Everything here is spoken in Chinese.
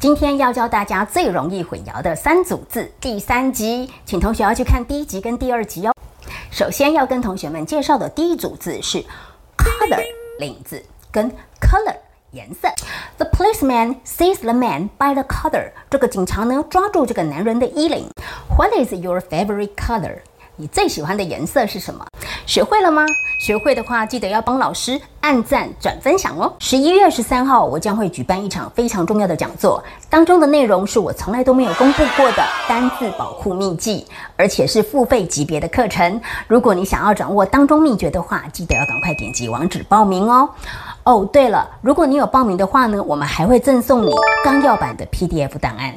今天要教大家最容易混淆的三组字，第三集，请同学要去看第一集跟第二集哦。首先要跟同学们介绍的第一组字是 color 领子跟 color 颜色。The policeman sees the man by the collar。这个警察呢抓住这个男人的衣领。What is your favorite color？你最喜欢的颜色是什么？学会了吗？学会的话，记得要帮老师按赞、转分享哦。十一月十三号，我将会举办一场非常重要的讲座，当中的内容是我从来都没有公布过的单字保护秘籍，而且是付费级别的课程。如果你想要掌握当中秘诀的话，记得要赶快点击网址报名哦。哦，对了，如果你有报名的话呢，我们还会赠送你纲要版的 PDF 档案。